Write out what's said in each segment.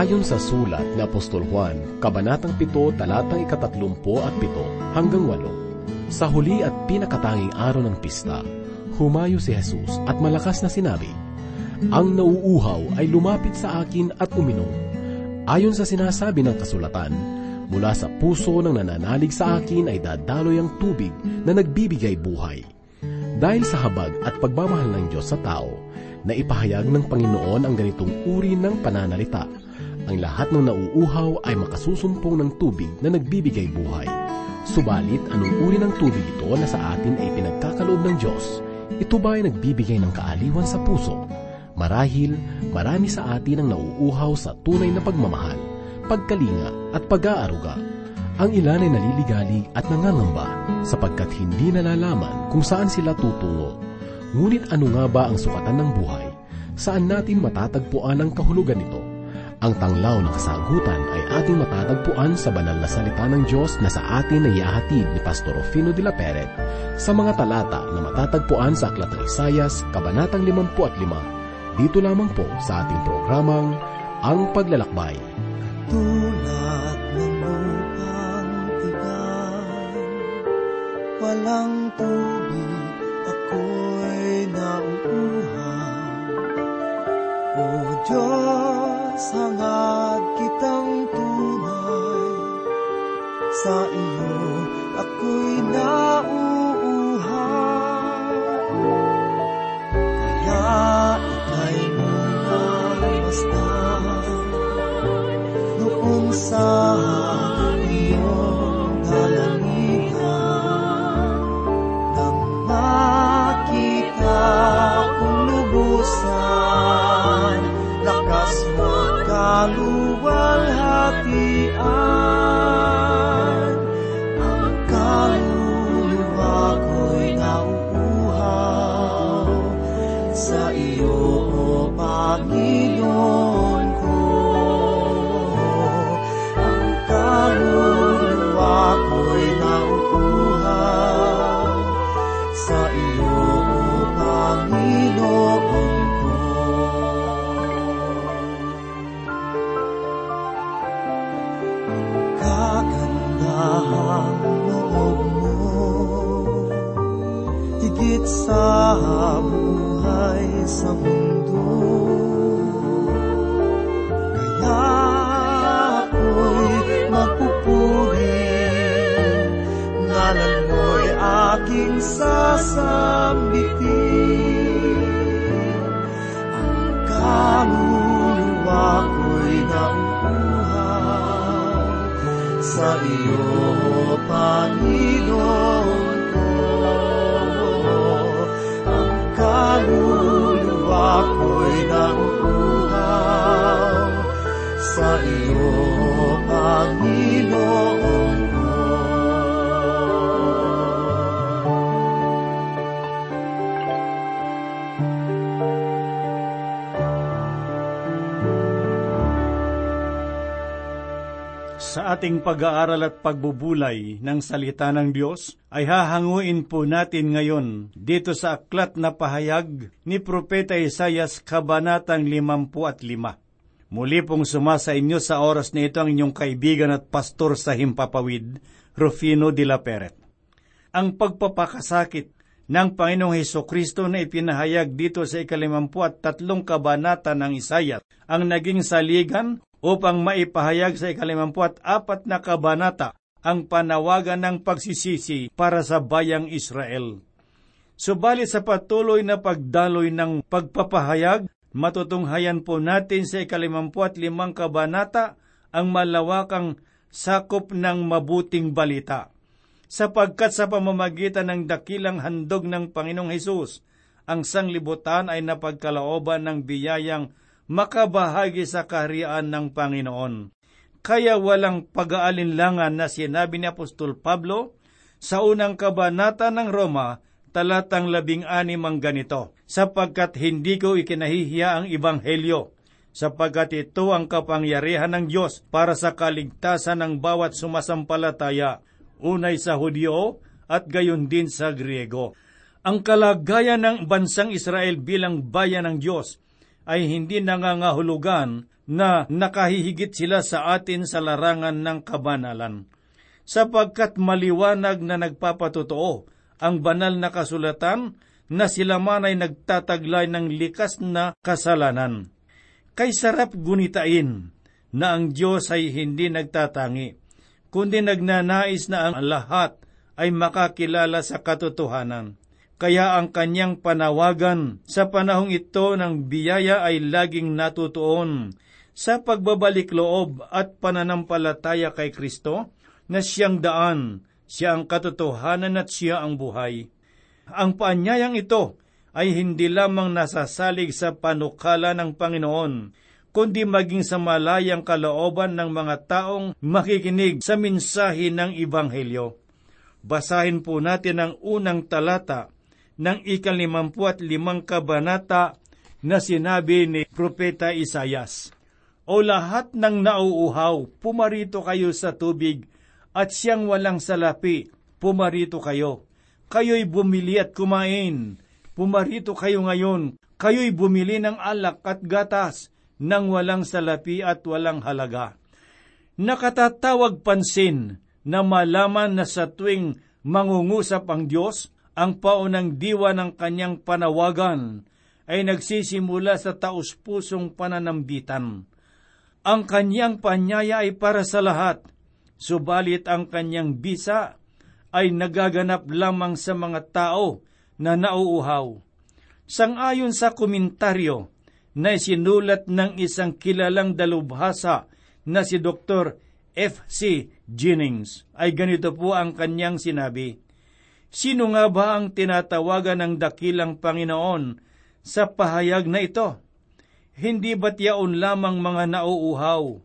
Ayon sa sulat ni Apostol Juan, Kabanatang 7, talatang ikatatlumpo at pito hanggang walo. Sa huli at pinakatanging araw ng pista, humayo si Jesus at malakas na sinabi, Ang nauuhaw ay lumapit sa akin at uminom. Ayon sa sinasabi ng kasulatan, mula sa puso ng nananalig sa akin ay dadaloy ang tubig na nagbibigay buhay. Dahil sa habag at pagmamahal ng Diyos sa tao, na ipahayag ng Panginoon ang ganitong uri ng pananalita. Ang lahat ng nauuhaw ay makasusumpong ng tubig na nagbibigay buhay. Subalit, anong uri ng tubig ito na sa atin ay pinagkakaloob ng Diyos? Ito ba ay nagbibigay ng kaaliwan sa puso? Marahil, marami sa atin ang nauuhaw sa tunay na pagmamahal, pagkalinga at pag-aaruga ang ilan ay naliligali at nangangamba sapagkat hindi nalalaman kung saan sila tutungo. Ngunit ano nga ba ang sukatan ng buhay? Saan natin matatagpuan ang kahulugan nito? Ang tanglaw ng kasagutan ay ating matatagpuan sa banal na salita ng Diyos na sa atin ay ihahatid ni Pastor Rufino de la Peret sa mga talata na matatagpuan sa Aklat ng Isayas, Kabanatang 55. Dito lamang po sa ating programang Ang Paglalakbay. Tulad ng lupang tigang, walang tubig, ako'y nauuhaw. O Diyos, hangad kitang tunay, sa iyo ako'y nauuhaw. Kaya ika'y munang basta, noon sa sa mundo. Kaya ako'y magpupuri, ngalan mo'y aking sasambitin. Ang kaluluwa ko'y nauuhaw sa iyo, Panginoon sa iyo, Panginoon ko. Sa ating pag-aaral at pagbubulay ng salita ng Diyos, ay hahanguin po natin ngayon dito sa aklat na pahayag ni Propeta Isayas Kabanatang 55. Muli pong sumasa inyo sa oras na ito ang inyong kaibigan at pastor sa Himpapawid, Rufino de la Peret. Ang pagpapakasakit ng Panginoong Heso Kristo na ipinahayag dito sa ikalimampu at tatlong kabanata ng Isayat ang naging saligan upang maipahayag sa ikalimampu at apat na kabanata ang panawagan ng pagsisisi para sa bayang Israel. Subalit sa patuloy na pagdaloy ng pagpapahayag, matutunghayan po natin sa ikalimampu at limang kabanata ang malawakang sakop ng mabuting balita. Sapagkat sa pamamagitan ng dakilang handog ng Panginoong Hesus, ang sanglibutan ay napagkalooban ng biyayang makabahagi sa kaharian ng Panginoon. Kaya walang pag-aalinlangan na sinabi ni Apostol Pablo sa unang kabanata ng Roma, talatang labing anim ang ganito, sapagkat hindi ko ikinahihiya ang Ibanghelyo, sapagkat ito ang kapangyarihan ng Diyos para sa kaligtasan ng bawat sumasampalataya, unay sa Hudyo at gayon din sa Griego. Ang kalagayan ng bansang Israel bilang bayan ng Diyos ay hindi nangangahulugan na nakahihigit sila sa atin sa larangan ng kabanalan. Sapagkat maliwanag na nagpapatotoo ang banal na kasulatan na sila man ay nagtataglay ng likas na kasalanan. Kay sarap gunitain na ang Diyos ay hindi nagtatangi, kundi nagnanais na ang lahat ay makakilala sa katotohanan. Kaya ang kanyang panawagan sa panahong ito ng biyaya ay laging natutuon sa pagbabalik loob at pananampalataya kay Kristo na siyang daan, siya ang katotohanan at siya ang buhay. Ang paanyayang ito ay hindi lamang nasasalig sa panukala ng Panginoon, kundi maging sa malayang kalooban ng mga taong makikinig sa minsahi ng Ibanghelyo. Basahin po natin ang unang talata ng ikalimampu at limang kabanata na sinabi ni Propeta Isayas. O lahat ng nauuhaw, pumarito kayo sa tubig, at siyang walang salapi, pumarito kayo kayo'y bumili at kumain. Pumarito kayo ngayon, kayo'y bumili ng alak at gatas nang walang salapi at walang halaga. Nakatatawag pansin na malaman na sa tuwing mangungusap ang Diyos, ang paunang diwa ng kanyang panawagan ay nagsisimula sa taus-pusong pananambitan. Ang kanyang panyaya ay para sa lahat, subalit ang kanyang bisa ay nagaganap lamang sa mga tao na nauuhaw. Sangayon sa komentaryo na sinulat ng isang kilalang dalubhasa na si Dr. F.C. Jennings, ay ganito po ang kanyang sinabi, Sino nga ba ang tinatawagan ng dakilang Panginoon sa pahayag na ito? Hindi ba't yaon lamang mga nauuhaw?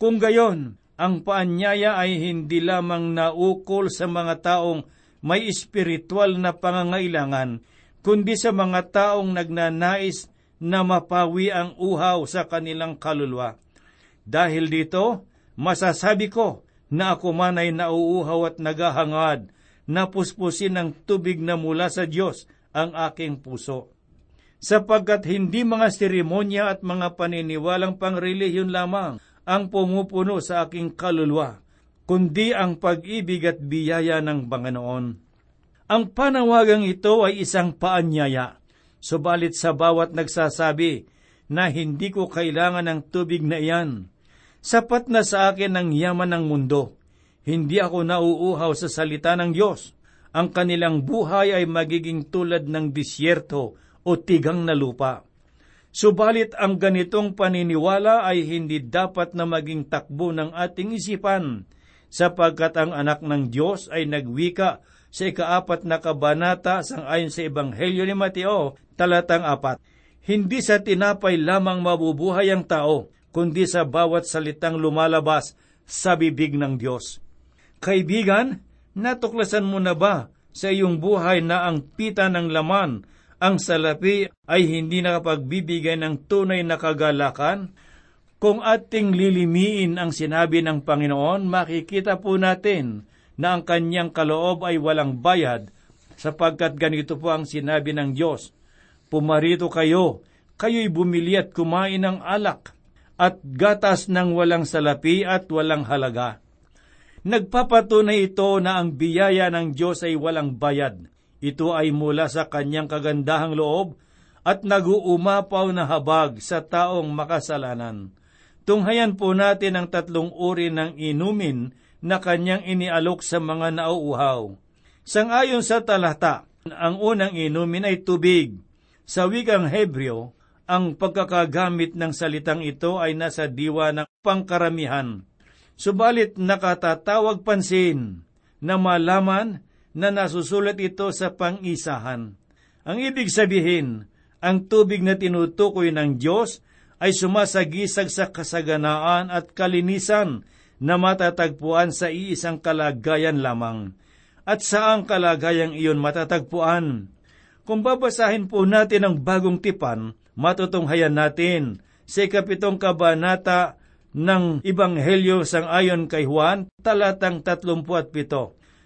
Kung gayon, ang paanyaya ay hindi lamang naukol sa mga taong may espiritual na pangangailangan, kundi sa mga taong nagnanais na mapawi ang uhaw sa kanilang kaluluwa. Dahil dito, masasabi ko na ako man ay nauuhaw at naghahangad na puspusin ng tubig na mula sa Diyos ang aking puso. Sapagkat hindi mga seremonya at mga paniniwalang pangrelihiyon lamang ang pumupuno sa aking kaluluwa, kundi ang pag-ibig at biyaya ng Panginoon. Ang panawagang ito ay isang paanyaya, subalit sa bawat nagsasabi na hindi ko kailangan ng tubig na iyan, sapat na sa akin ang yaman ng mundo. Hindi ako nauuhaw sa salita ng Diyos. Ang kanilang buhay ay magiging tulad ng disyerto o tigang na lupa Subalit ang ganitong paniniwala ay hindi dapat na maging takbo ng ating isipan, sapagkat ang anak ng Diyos ay nagwika sa ikaapat na kabanata sang ayon sa Ebanghelyo ni Mateo, talatang apat. Hindi sa tinapay lamang mabubuhay ang tao, kundi sa bawat salitang lumalabas sa bibig ng Diyos. Kaibigan, natuklasan mo na ba sa iyong buhay na ang pita ng laman ang salapi ay hindi nakapagbibigay ng tunay na kagalakan, kung ating lilimiin ang sinabi ng Panginoon, makikita po natin na ang kanyang kaloob ay walang bayad, sapagkat ganito po ang sinabi ng Diyos, Pumarito kayo, kayo'y bumili at kumain ng alak, at gatas ng walang salapi at walang halaga. Nagpapatunay ito na ang biyaya ng Diyos ay walang bayad, ito ay mula sa kanyang kagandahang loob at naguumapaw na habag sa taong makasalanan. Tunghayan po natin ang tatlong uri ng inumin na kanyang inialok sa mga nauuhaw. Sangayon sa talata, ang unang inumin ay tubig. Sa wikang Hebreo, ang pagkakagamit ng salitang ito ay nasa diwa ng pangkaramihan. Subalit nakatatawag pansin na malaman na nasusulat ito sa pang-isahan. Ang ibig sabihin, ang tubig na tinutukoy ng Diyos ay sumasagisag sa kasaganaan at kalinisan na matatagpuan sa iisang kalagayan lamang. At saang kalagayang iyon matatagpuan? Kung babasahin po natin ang bagong tipan, matutunghayan natin sa ikapitong kabanata ng Ibanghelyo sang ayon kay Juan, talatang 37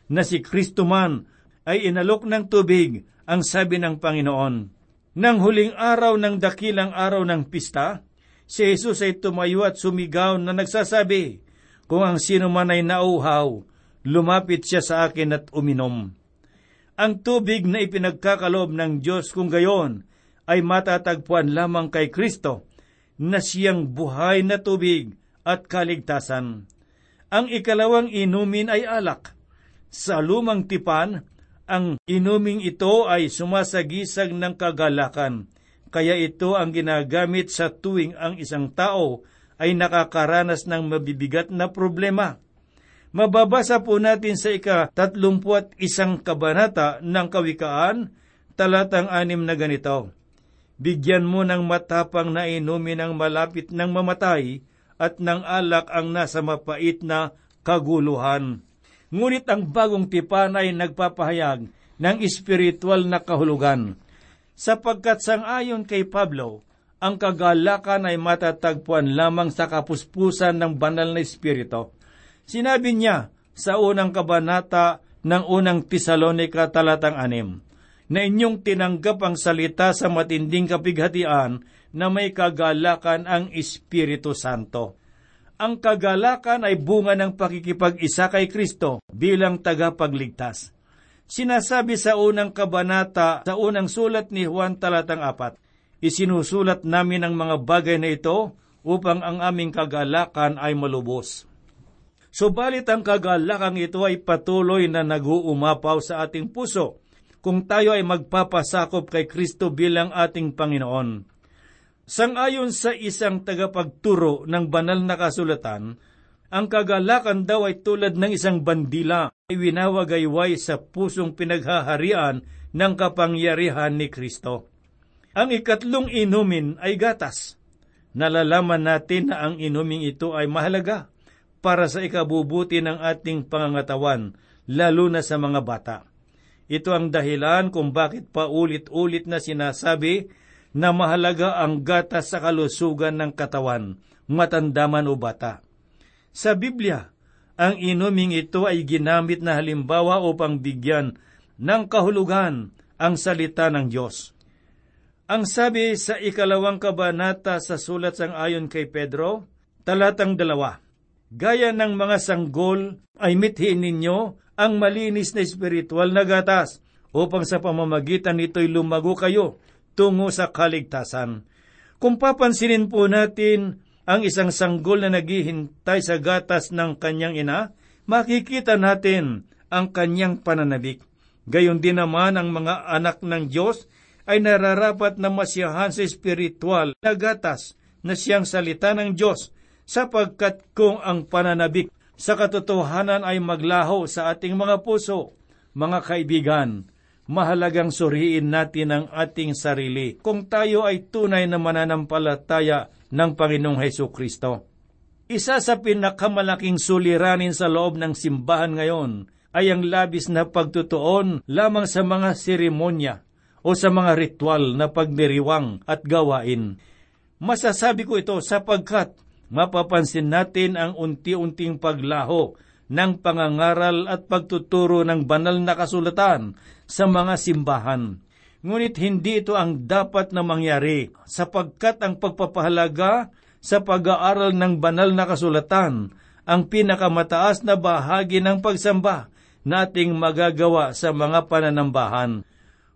na si Kristo man ay inalok ng tubig ang sabi ng Panginoon. Nang huling araw ng dakilang araw ng pista, si Jesus ay tumayo at sumigaw na nagsasabi, Kung ang sino man ay nauhaw, lumapit siya sa akin at uminom. Ang tubig na ipinagkakalob ng Diyos kung gayon ay matatagpuan lamang kay Kristo na siyang buhay na tubig at kaligtasan. Ang ikalawang inumin ay alak. Sa lumang tipan, ang inuming ito ay sumasagisag ng kagalakan, kaya ito ang ginagamit sa tuwing ang isang tao ay nakakaranas ng mabibigat na problema. Mababasa po natin sa ika-tatlumpuat isang kabanata ng Kawikaan, talatang anim na ganito. Bigyan mo ng matapang na inumin ang malapit ng mamatay at ng alak ang nasa mapait na kaguluhan. Ngunit ang bagong tipan ay nagpapahayag ng espiritual na kahulugan. Sapagkat sangayon kay Pablo, ang kagalakan ay matatagpuan lamang sa kapuspusan ng banal na espiritu. Sinabi niya sa unang kabanata ng unang Tesalonika talatang anim, na inyong tinanggap ang salita sa matinding kapighatian na may kagalakan ang Espiritu Santo. Ang kagalakan ay bunga ng pakikipag-isa kay Kristo bilang tagapagligtas. Sinasabi sa unang kabanata sa unang sulat ni Juan talatang apat, isinusulat namin ang mga bagay na ito upang ang aming kagalakan ay malubos. Subalit ang kagalakang ito ay patuloy na nag-uumapaw sa ating puso kung tayo ay magpapasakop kay Kristo bilang ating Panginoon. Sangayon sa isang tagapagturo ng banal na kasulatan, ang kagalakan daw ay tulad ng isang bandila ay winawagayway sa pusong pinaghaharian ng kapangyarihan ni Kristo. Ang ikatlong inumin ay gatas. Nalalaman natin na ang inuming ito ay mahalaga para sa ikabubuti ng ating pangangatawan, lalo na sa mga bata. Ito ang dahilan kung bakit paulit-ulit na sinasabi na mahalaga ang gatas sa kalusugan ng katawan, matandaman o bata. Sa Biblia, ang inuming ito ay ginamit na halimbawa upang bigyan ng kahulugan ang salita ng Diyos. Ang sabi sa ikalawang kabanata sa sulat sang ayon kay Pedro, talatang dalawa, Gaya ng mga sanggol ay mithiin ninyo ang malinis na espiritual na gatas upang sa pamamagitan nito'y lumago kayo tungo sa kaligtasan. Kung papansinin po natin ang isang sanggol na naghihintay sa gatas ng kanyang ina, makikita natin ang kanyang pananabik. Gayon din naman ang mga anak ng Diyos ay nararapat na masiyahan sa espiritual na gatas na siyang salita ng Diyos sapagkat kung ang pananabik sa katotohanan ay maglaho sa ating mga puso, mga kaibigan, mahalagang suriin natin ang ating sarili kung tayo ay tunay na mananampalataya ng Panginoong Heso Kristo. Isa sa pinakamalaking suliranin sa loob ng simbahan ngayon ay ang labis na pagtutuon lamang sa mga seremonya o sa mga ritual na pagdiriwang at gawain. Masasabi ko ito sapagkat mapapansin natin ang unti-unting paglaho ng pangangaral at pagtuturo ng banal na kasulatan sa mga simbahan. Ngunit hindi ito ang dapat na mangyari sapagkat ang pagpapahalaga sa pag-aaral ng banal na kasulatan ang pinakamataas na bahagi ng pagsamba nating magagawa sa mga pananambahan.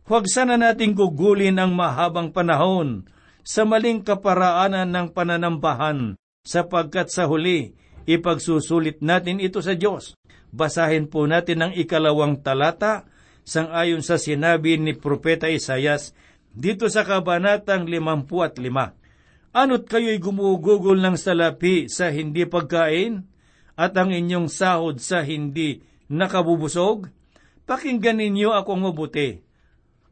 Huwag sana nating gugulin ang mahabang panahon sa maling kaparaanan ng pananambahan sapagkat sa huli, ipagsusulit natin ito sa Diyos. Basahin po natin ang ikalawang talata sang ayon sa sinabi ni Propeta Isayas dito sa kabanatang limampu at lima. Ano't kayo'y gumugugol ng salapi sa hindi pagkain at ang inyong sahod sa hindi nakabubusog? Pakinggan ninyo akong mabuti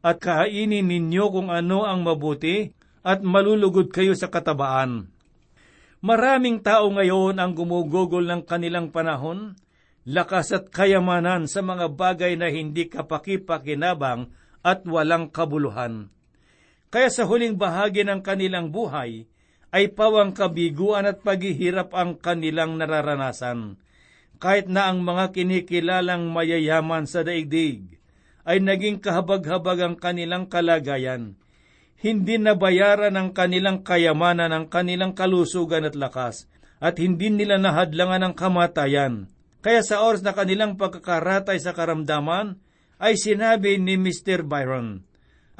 at kainin ninyo kung ano ang mabuti at malulugod kayo sa katabaan Maraming tao ngayon ang gumugugol ng kanilang panahon, lakas at kayamanan sa mga bagay na hindi kapakipakinabang at walang kabuluhan. Kaya sa huling bahagi ng kanilang buhay, ay pawang kabiguan at paghihirap ang kanilang nararanasan. Kahit na ang mga kinikilalang mayayaman sa daigdig ay naging kahabag-habag ang kanilang kalagayan, hindi nabayaran ang kanilang kayamanan ng kanilang kalusugan at lakas, at hindi nila nahadlangan ng kamatayan. Kaya sa oras na kanilang pagkakaratay sa karamdaman, ay sinabi ni Mr. Byron,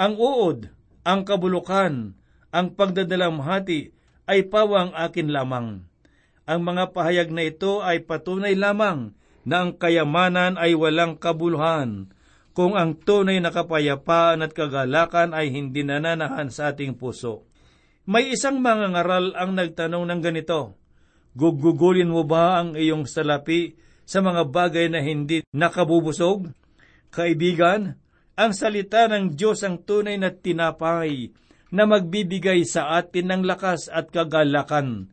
Ang uod, ang kabulukan, ang pagdadalamhati ay pawang akin lamang. Ang mga pahayag na ito ay patunay lamang na ang kayamanan ay walang kabuluhan, kung ang tunay na kapayapaan at kagalakan ay hindi nananahan sa ating puso. May isang mga ngaral ang nagtanong ng ganito, Gugugulin mo ba ang iyong salapi sa mga bagay na hindi nakabubusog? Kaibigan, ang salita ng Diyos ang tunay na tinapay na magbibigay sa atin ng lakas at kagalakan.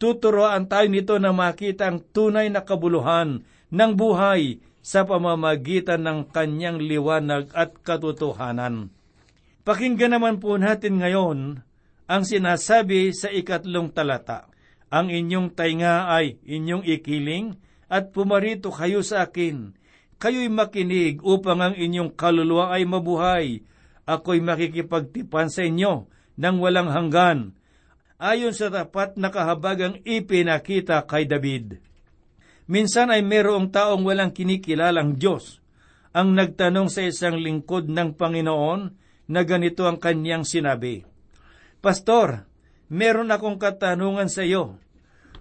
Tuturoan tayo nito na makita ang tunay na kabuluhan ng buhay sa pamamagitan ng kanyang liwanag at katotohanan. Pakinggan naman po natin ngayon ang sinasabi sa ikatlong talata. Ang inyong tainga ay inyong ikiling at pumarito kayo sa akin. Kayo'y makinig upang ang inyong kaluluwa ay mabuhay. Ako'y makikipagtipan sa inyo ng walang hanggan, ayon sa tapat na kahabagang ipinakita kay David. Minsan ay mayroong taong walang kinikilalang Diyos ang nagtanong sa isang lingkod ng Panginoon na ganito ang kanyang sinabi, Pastor, meron akong katanungan sa iyo.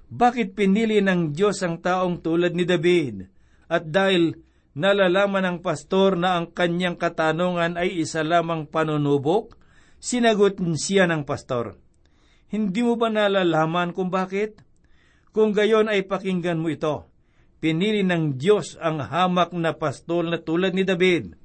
Bakit pinili ng Diyos ang taong tulad ni David? At dahil nalalaman ng pastor na ang kanyang katanungan ay isa lamang panunubok, sinagot siya ng pastor, Hindi mo ba nalalaman kung bakit? Kung gayon ay pakinggan mo ito pinili ng Diyos ang hamak na pastol na tulad ni David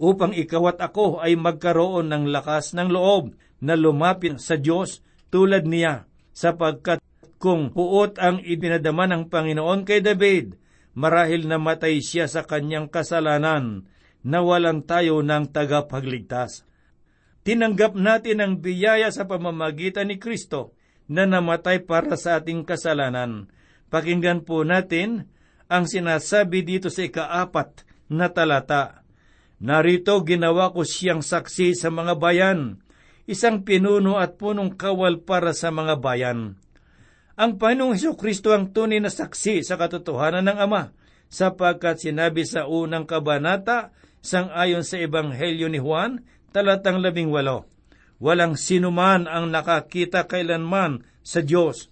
upang ikaw at ako ay magkaroon ng lakas ng loob na lumapit sa Diyos tulad niya sapagkat kung puot ang ibinadama ng Panginoon kay David, marahil namatay siya sa kanyang kasalanan, nawalan tayo ng tagapagligtas. Tinanggap natin ang biyaya sa pamamagitan ni Kristo na namatay para sa ating kasalanan. Pakinggan po natin ang sinasabi dito sa ikaapat na talata. Narito ginawa ko siyang saksi sa mga bayan, isang pinuno at punong kawal para sa mga bayan. Ang Panginoong Heso Kristo ang tunay na saksi sa katotohanan ng Ama, sapagkat sinabi sa unang kabanata, sang ayon sa Ebanghelyo ni Juan, talatang labing walo, Walang sinuman ang nakakita kailanman sa Diyos,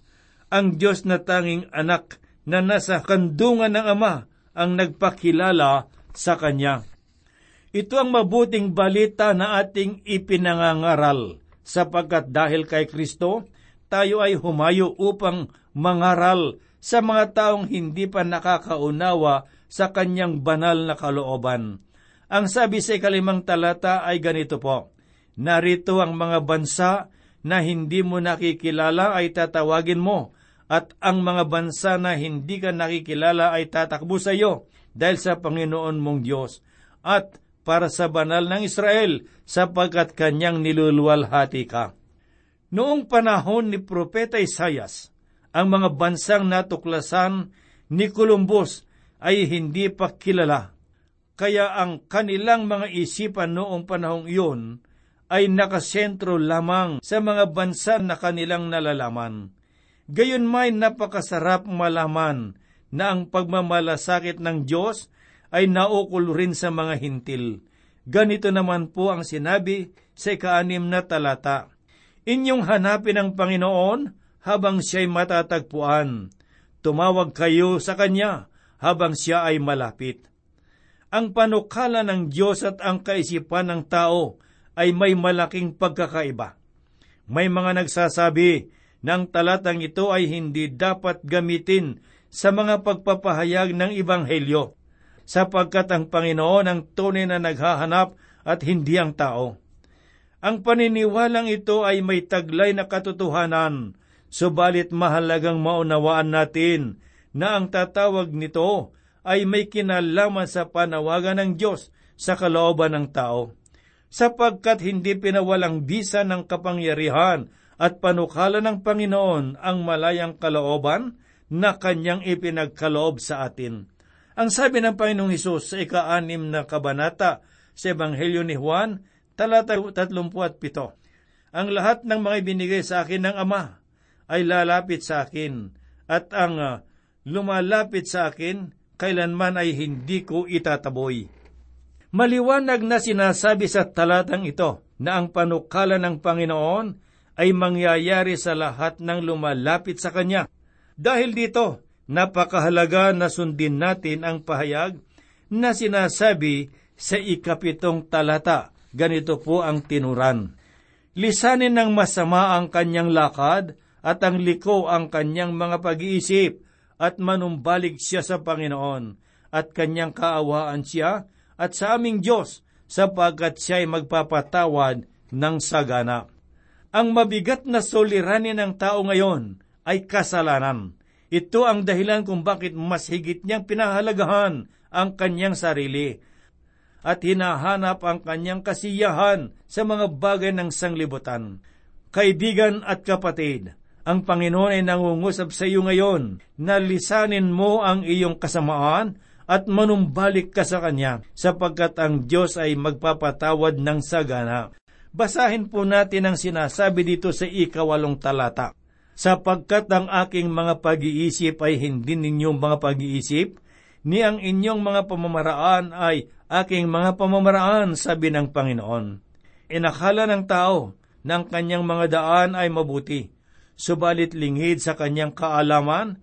ang Diyos na tanging anak na nasa kandungan ng Ama ang nagpakilala sa Kanya. Ito ang mabuting balita na ating ipinangangaral, sapagkat dahil kay Kristo, tayo ay humayo upang mangaral sa mga taong hindi pa nakakaunawa sa kanyang banal na kalooban. Ang sabi sa ikalimang talata ay ganito po, Narito ang mga bansa na hindi mo nakikilala ay tatawagin mo at ang mga bansa na hindi ka nakikilala ay tatakbo sa iyo dahil sa Panginoon mong Diyos at para sa banal ng Israel sapagkat kanyang niluluwalhati ka. Noong panahon ni Propeta Isayas, ang mga bansang natuklasan ni Columbus ay hindi pa kilala. Kaya ang kanilang mga isipan noong panahong iyon ay nakasentro lamang sa mga bansa na kanilang nalalaman. Gayon may napakasarap malaman na ang pagmamalasakit ng Diyos ay naukol rin sa mga hintil. Ganito naman po ang sinabi sa ikaanim na talata. Inyong hanapin ang Panginoon habang siya'y matatagpuan. Tumawag kayo sa Kanya habang siya ay malapit. Ang panukala ng Diyos at ang kaisipan ng tao ay may malaking pagkakaiba. May mga nagsasabi ng talatang ito ay hindi dapat gamitin sa mga pagpapahayag ng Ibanghelyo, sapagkat ang Panginoon ang tunay na naghahanap at hindi ang tao. Ang paniniwalang ito ay may taglay na katotohanan, subalit mahalagang maunawaan natin na ang tatawag nito ay may kinalaman sa panawagan ng Diyos sa kalooban ng tao, sapagkat hindi pinawalang bisa ng kapangyarihan at panukala ng Panginoon ang malayang kalooban na kanyang ipinagkaloob sa atin. Ang sabi ng Panginoong Hesus sa ika-anim na kabanata sa Ebanghelyo ni Juan, talata 37, Ang lahat ng mga binigay sa akin ng Ama ay lalapit sa akin, at ang uh, lumalapit sa akin, kailanman ay hindi ko itataboy. Maliwanag na sinasabi sa talatang ito na ang panukala ng Panginoon ay mangyayari sa lahat ng lumalapit sa Kanya. Dahil dito, napakahalaga na sundin natin ang pahayag na sinasabi sa ikapitong talata. Ganito po ang tinuran. Lisanin ng masama ang kanyang lakad at ang liko ang kanyang mga pag-iisip at manumbalik siya sa Panginoon at kanyang kaawaan siya at sa aming Diyos sapagkat siya ay magpapatawad ng sagana. Ang mabigat na soliranin ng tao ngayon ay kasalanan. Ito ang dahilan kung bakit mas higit niyang pinahalagahan ang kanyang sarili at hinahanap ang kanyang kasiyahan sa mga bagay ng sanglibutan. Kaibigan at kapatid, ang Panginoon ay nangungusap sa iyo ngayon na lisanin mo ang iyong kasamaan at manumbalik ka sa Kanya sapagkat ang Diyos ay magpapatawad ng sagana. Basahin po natin ang sinasabi dito sa ikawalong talata. Sapagkat ang aking mga pag-iisip ay hindi ninyong mga pag-iisip, ni ang inyong mga pamamaraan ay aking mga pamamaraan, sabi ng Panginoon. Inakala ng tao na ang kanyang mga daan ay mabuti, subalit lingid sa kanyang kaalaman,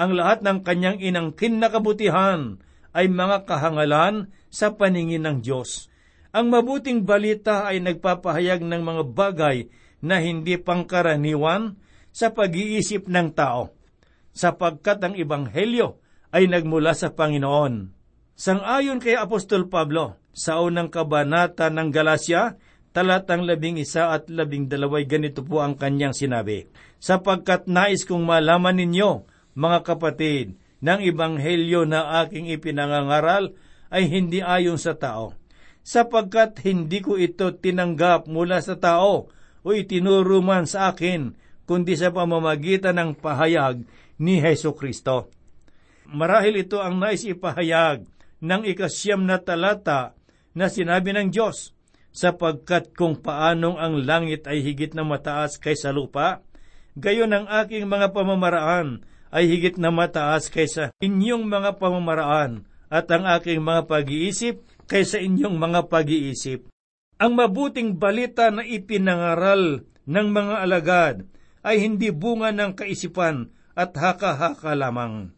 ang lahat ng kanyang inangkin na kabutihan ay mga kahangalan sa paningin ng Diyos. Ang mabuting balita ay nagpapahayag ng mga bagay na hindi pangkaraniwan sa pag-iisip ng tao, sapagkat ang Ebanghelyo ay nagmula sa Panginoon. Sangayon kay Apostol Pablo, sa unang kabanata ng Galasya, talatang labing isa at labing dalaway ganito po ang kanyang sinabi. Sapagkat nais kong malaman ninyo, mga kapatid, ng ibanghelyo na aking ipinangangaral ay hindi ayon sa tao. Sapagkat hindi ko ito tinanggap mula sa tao o itinuro man sa akin, kundi sa pamamagitan ng pahayag ni Heso Kristo. Marahil ito ang nais ipahayag ng ikasyam na talata na sinabi ng Diyos, sapagkat kung paanong ang langit ay higit na mataas kaysa lupa, gayon ang aking mga pamamaraan ay higit na mataas kaysa inyong mga pamamaraan at ang aking mga pag-iisip kaysa inyong mga pag-iisip. Ang mabuting balita na ipinangaral ng mga alagad ay hindi bunga ng kaisipan at haka-haka lamang.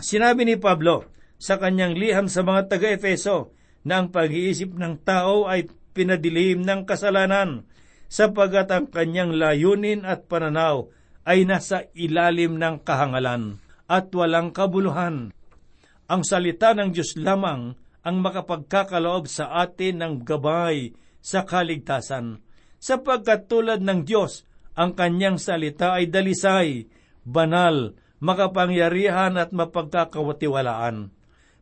Sinabi ni Pablo sa kanyang liham sa mga taga-Efeso na ang pag-iisip ng tao ay pinadilim ng kasalanan sapagat ang kanyang layunin at pananaw ay nasa ilalim ng kahangalan at walang kabuluhan. Ang salita ng Diyos lamang ang makapagkakaloob sa atin ng gabay sa kaligtasan, sapagkat tulad ng Diyos, ang kanyang salita ay dalisay, banal, makapangyarihan at mapagkakawatiwalaan.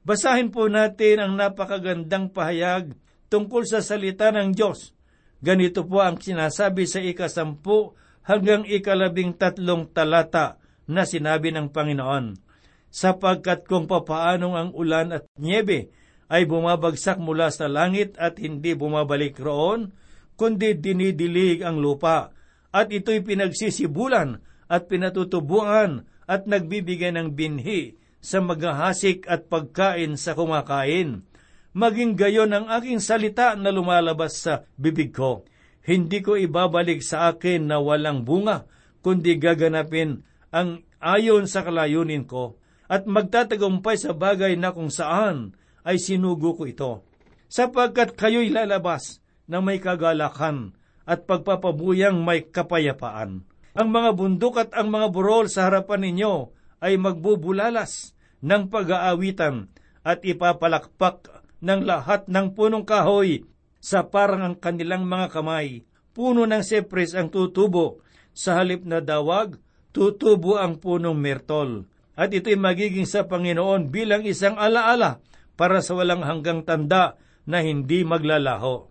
Basahin po natin ang napakagandang pahayag tungkol sa salita ng Diyos. Ganito po ang sinasabi sa ikasampu hanggang ikalabing tatlong talata na sinabi ng Panginoon. Sapagkat kung papaanong ang ulan at niebe ay bumabagsak mula sa langit at hindi bumabalik roon, kundi dinidilig ang lupa, at ito'y pinagsisibulan at pinatutubuan at nagbibigay ng binhi sa maghahasik at pagkain sa kumakain. Maging gayon ang aking salita na lumalabas sa bibig ko. Hindi ko ibabalik sa akin na walang bunga, kundi gaganapin ang ayon sa kalayunin ko at magtatagumpay sa bagay na kung saan ay sinugo ko ito. Sapagkat kayo'y lalabas na may kagalakan at pagpapabuyang may kapayapaan. Ang mga bundok at ang mga burol sa harapan ninyo ay magbubulalas ng pag-aawitan at ipapalakpak ng lahat ng punong kahoy sa parang ang kanilang mga kamay. Puno ng sepres ang tutubo, sa halip na dawag, tutubo ang punong mertol. At ito'y magiging sa Panginoon bilang isang alaala para sa walang hanggang tanda na hindi maglalaho.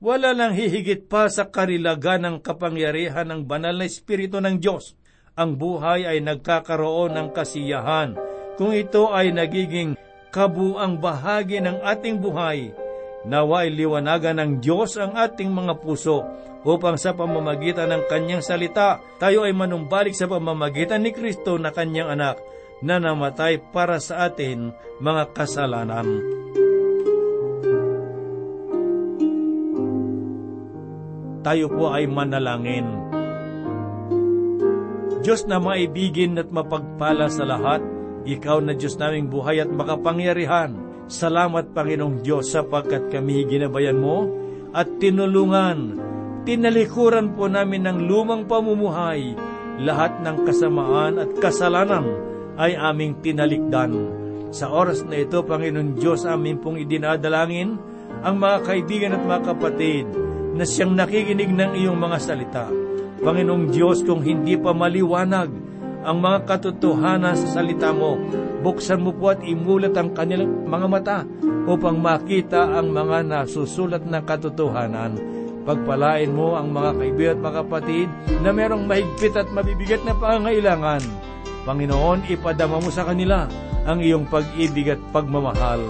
Wala nang hihigit pa sa karilagan ng kapangyarihan ng banal na Espiritu ng Diyos. Ang buhay ay nagkakaroon ng kasiyahan kung ito ay nagiging kabuang bahagi ng ating buhay, Nawa liwanagan ng Diyos ang ating mga puso upang sa pamamagitan ng kanyang salita, tayo ay manumbalik sa pamamagitan ni Kristo na kanyang anak na namatay para sa atin mga kasalanan. Tayo po ay manalangin. Diyos na maibigin at mapagpala sa lahat, ikaw na Diyos naming buhay at makapangyarihan. Salamat Panginoong Diyos sapagkat kami ginabayan mo at tinulungan. Tinalikuran po namin ng lumang pamumuhay. Lahat ng kasamaan at kasalanan ay aming tinalikdan. Sa oras na ito, Panginoon Diyos, amin pong idinadalangin ang mga kaibigan at mga kapatid na siyang nakikinig ng iyong mga salita. Panginoong Diyos, kung hindi pa maliwanag ang mga katotohanan sa salita mo, buksan mo po at imulat ang kanilang mga mata upang makita ang mga nasusulat na katotohanan. Pagpalain mo ang mga kaibigan at mga kapatid na merong mahigpit at mabibigat na pangangailangan Panginoon, ipadama mo sa kanila ang iyong pag-ibig at pagmamahal.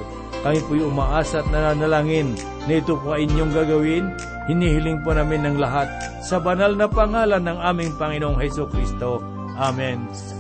Kami po'y umaasa at nananalangin na ito po ay inyong gagawin. Hinihiling po namin ng lahat sa banal na pangalan ng aming Panginoong Heso Kristo. Amen.